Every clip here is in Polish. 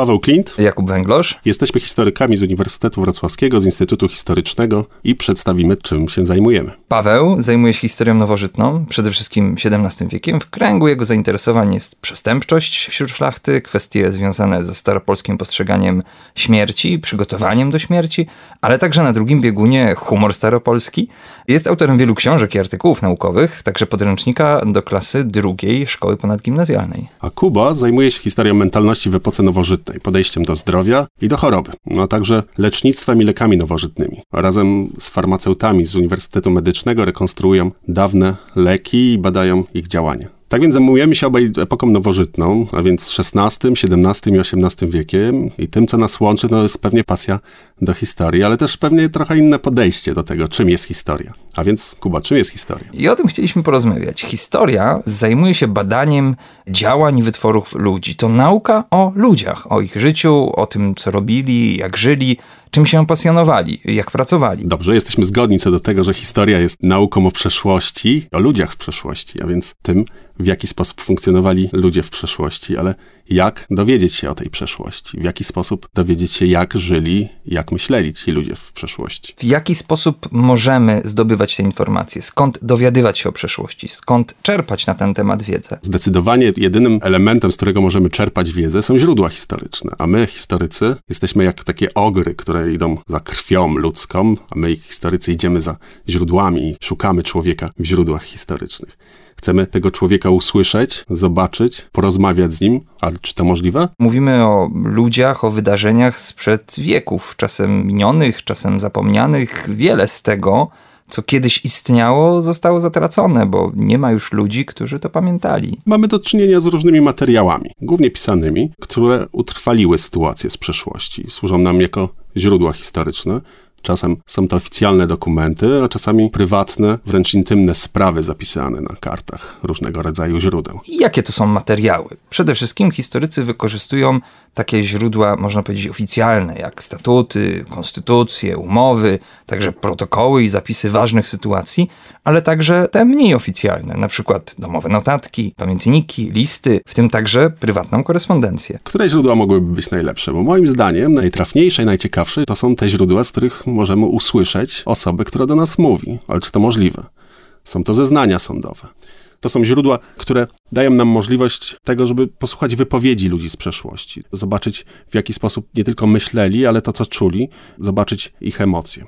Paweł Klint. Jakub Węglosz. Jesteśmy historykami z Uniwersytetu Wrocławskiego, z Instytutu Historycznego i przedstawimy, czym się zajmujemy. Paweł zajmuje się historią nowożytną, przede wszystkim XVII wiekiem. W kręgu jego zainteresowań jest przestępczość wśród szlachty, kwestie związane ze staropolskim postrzeganiem śmierci, przygotowaniem do śmierci, ale także na drugim biegunie humor staropolski. Jest autorem wielu książek i artykułów naukowych, także podręcznika do klasy drugiej szkoły ponadgimnazjalnej. A Kuba zajmuje się historią mentalności w epoce nowożytnej, podejściem do zdrowia i do choroby, no a także lecznictwem i lekami nowożytnymi. Razem z farmaceutami z Uniwersytetu Medycznego rekonstruują dawne leki i badają ich działanie. Tak więc zajmujemy się obaj epoką nowożytną, a więc XVI, XVII i XVIII wiekiem i tym, co nas łączy, no jest pewnie pasja do historii, ale też pewnie trochę inne podejście do tego, czym jest historia. A więc, Kuba, czym jest historia? I o tym chcieliśmy porozmawiać. Historia zajmuje się badaniem działań i wytworów ludzi. To nauka o ludziach, o ich życiu, o tym, co robili, jak żyli, czym się pasjonowali, jak pracowali. Dobrze, jesteśmy zgodni co do tego, że historia jest nauką o przeszłości, o ludziach w przeszłości, a więc tym, w jaki sposób funkcjonowali ludzie w przeszłości, ale jak dowiedzieć się o tej przeszłości, w jaki sposób dowiedzieć się, jak żyli, jak myśleli ci ludzie w przeszłości. W jaki sposób możemy zdobywać te informacje, skąd dowiadywać się o przeszłości, skąd czerpać na ten temat wiedzę. Zdecydowanie jedynym elementem, z którego możemy czerpać wiedzę, są źródła historyczne, a my, historycy, jesteśmy jak takie ogry, które idą za krwią ludzką, a my, historycy, idziemy za źródłami i szukamy człowieka w źródłach historycznych. Chcemy tego człowieka usłyszeć, zobaczyć, porozmawiać z nim, ale czy to możliwe? Mówimy o ludziach, o wydarzeniach sprzed wieków, czasem minionych, czasem zapomnianych. Wiele z tego, co kiedyś istniało, zostało zatracone, bo nie ma już ludzi, którzy to pamiętali. Mamy do czynienia z różnymi materiałami, głównie pisanymi, które utrwaliły sytuację z przeszłości. Służą nam jako źródła historyczne, Czasem są to oficjalne dokumenty, a czasami prywatne, wręcz intymne sprawy zapisane na kartach różnego rodzaju źródeł. Jakie to są materiały? Przede wszystkim historycy wykorzystują takie źródła, można powiedzieć, oficjalne, jak statuty, konstytucje, umowy, także protokoły i zapisy ważnych sytuacji, ale także te mniej oficjalne, na przykład domowe notatki, pamiętniki, listy, w tym także prywatną korespondencję. Które źródła mogłyby być najlepsze? Bo moim zdaniem najtrafniejsze i najciekawsze to są te źródła, z których możemy usłyszeć osobę, która do nas mówi. Ale czy to możliwe? Są to zeznania sądowe. To są źródła, które dają nam możliwość tego, żeby posłuchać wypowiedzi ludzi z przeszłości, zobaczyć w jaki sposób nie tylko myśleli, ale to, co czuli, zobaczyć ich emocje.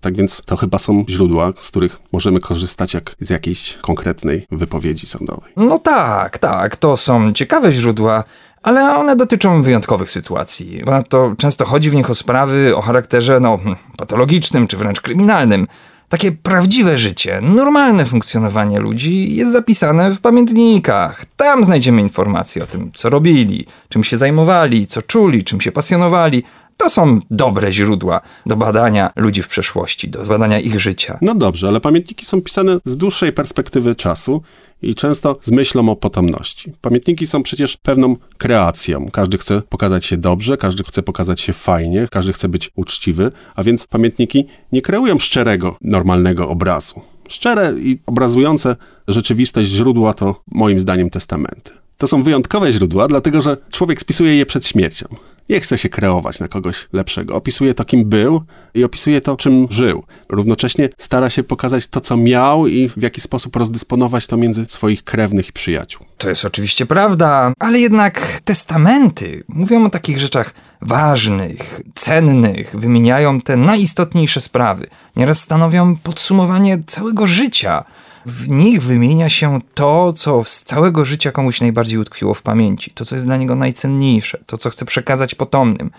Tak więc to chyba są źródła, z których możemy korzystać jak z jakiejś konkretnej wypowiedzi sądowej. No tak, tak, to są ciekawe źródła, ale one dotyczą wyjątkowych sytuacji. Ponadto często chodzi w nich o sprawy o charakterze no, patologicznym czy wręcz kryminalnym. Takie prawdziwe życie, normalne funkcjonowanie ludzi jest zapisane w pamiętnikach. Tam znajdziemy informacje o tym, co robili, czym się zajmowali, co czuli, czym się pasjonowali. To są dobre źródła do badania ludzi w przeszłości, do zbadania ich życia. No dobrze, ale pamiętniki są pisane z dłuższej perspektywy czasu i często z myślą o potomności. Pamiętniki są przecież pewną kreacją. Każdy chce pokazać się dobrze, każdy chce pokazać się fajnie, każdy chce być uczciwy, a więc pamiętniki nie kreują szczerego, normalnego obrazu. Szczere i obrazujące rzeczywistość źródła to moim zdaniem testamenty. To są wyjątkowe źródła, dlatego że człowiek spisuje je przed śmiercią. Nie chce się kreować na kogoś lepszego. Opisuje to, kim był i opisuje to, czym żył. Równocześnie stara się pokazać to, co miał i w jaki sposób rozdysponować to między swoich krewnych i przyjaciół. To jest oczywiście prawda, ale jednak testamenty mówią o takich rzeczach ważnych, cennych, wymieniają te najistotniejsze sprawy. Nieraz stanowią podsumowanie całego życia w nich wymienia się to, co z całego życia komuś najbardziej utkwiło w pamięci, to, co jest dla niego najcenniejsze, to, co chce przekazać potomnym.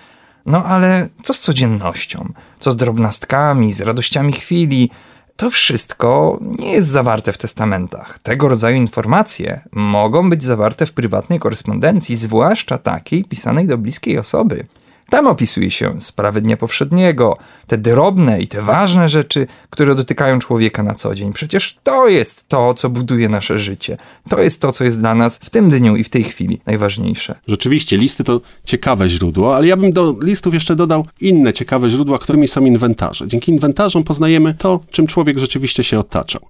No ale co z codziennością? Co z drobnostkami, z radościami chwili? To wszystko nie jest zawarte w testamentach. Tego rodzaju informacje mogą być zawarte w prywatnej korespondencji, zwłaszcza takiej pisanej do bliskiej osoby. Tam opisuje się sprawy dnia powszedniego, te drobne i te ważne rzeczy, które dotykają człowieka na co dzień. Przecież to jest to, co buduje nasze życie. To jest to, co jest dla nas w tym dniu i w tej chwili najważniejsze. Rzeczywiście, listy to ciekawe źródło, ale ja bym do listów jeszcze dodał inne ciekawe źródła, którymi są inwentarze. Dzięki inwentarzom poznajemy to, czym człowiek rzeczywiście się otaczał.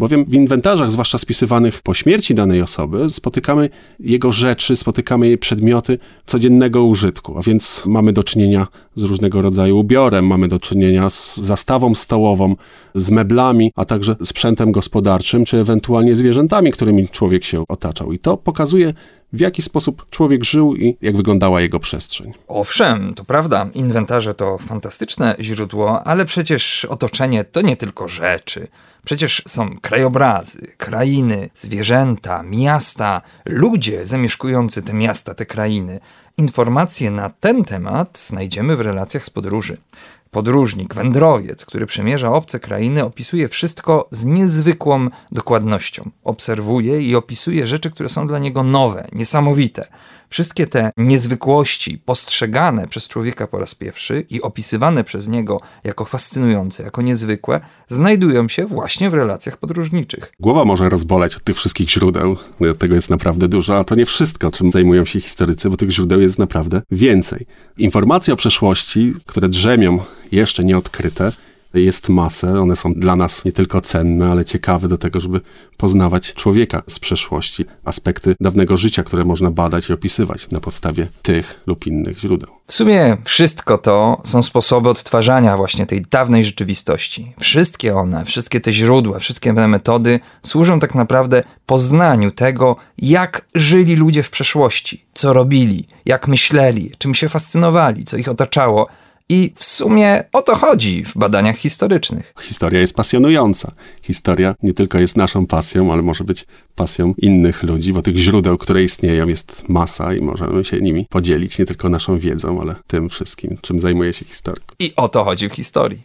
Bowiem w inwentarzach, zwłaszcza spisywanych po śmierci danej osoby, spotykamy jego rzeczy, spotykamy jej przedmioty codziennego użytku, a więc mamy do czynienia z różnego rodzaju ubiorem, mamy do czynienia z zastawą stołową, z meblami, a także sprzętem gospodarczym, czy ewentualnie zwierzętami, którymi człowiek się otaczał. I to pokazuje w jaki sposób człowiek żył i jak wyglądała jego przestrzeń. Owszem, to prawda, inwentarze to fantastyczne źródło, ale przecież otoczenie to nie tylko rzeczy. Przecież są krajobrazy, krainy, zwierzęta, miasta, ludzie zamieszkujący te miasta, te krainy. Informacje na ten temat znajdziemy w relacjach z podróży. Podróżnik, wędrowiec, który przemierza obce krainy, opisuje wszystko z niezwykłą dokładnością. Obserwuje i opisuje rzeczy, które są dla niego nowe, niesamowite. Wszystkie te niezwykłości postrzegane przez człowieka po raz pierwszy i opisywane przez niego jako fascynujące, jako niezwykłe, znajdują się właśnie w relacjach podróżniczych. Głowa może rozboleć od tych wszystkich źródeł, tego jest naprawdę dużo, a to nie wszystko, czym zajmują się historycy, bo tych źródeł jest naprawdę więcej. Informacje o przeszłości, które drzemią jeszcze nieodkryte, jest masę. One są dla nas nie tylko cenne, ale ciekawe do tego, żeby poznawać człowieka z przeszłości, aspekty dawnego życia, które można badać i opisywać na podstawie tych lub innych źródeł. W sumie wszystko to są sposoby odtwarzania właśnie tej dawnej rzeczywistości. Wszystkie one, wszystkie te źródła, wszystkie te metody służą tak naprawdę poznaniu tego, jak żyli ludzie w przeszłości, co robili, jak myśleli, czym się fascynowali, co ich otaczało i w sumie o to chodzi w badaniach historycznych. Historia jest pasjonująca. Historia nie tylko jest naszą pasją, ale może być pasją innych ludzi, bo tych źródeł, które istnieją, jest masa i możemy się nimi podzielić nie tylko naszą wiedzą, ale tym wszystkim, czym zajmuje się historyk. I o to chodzi w historii.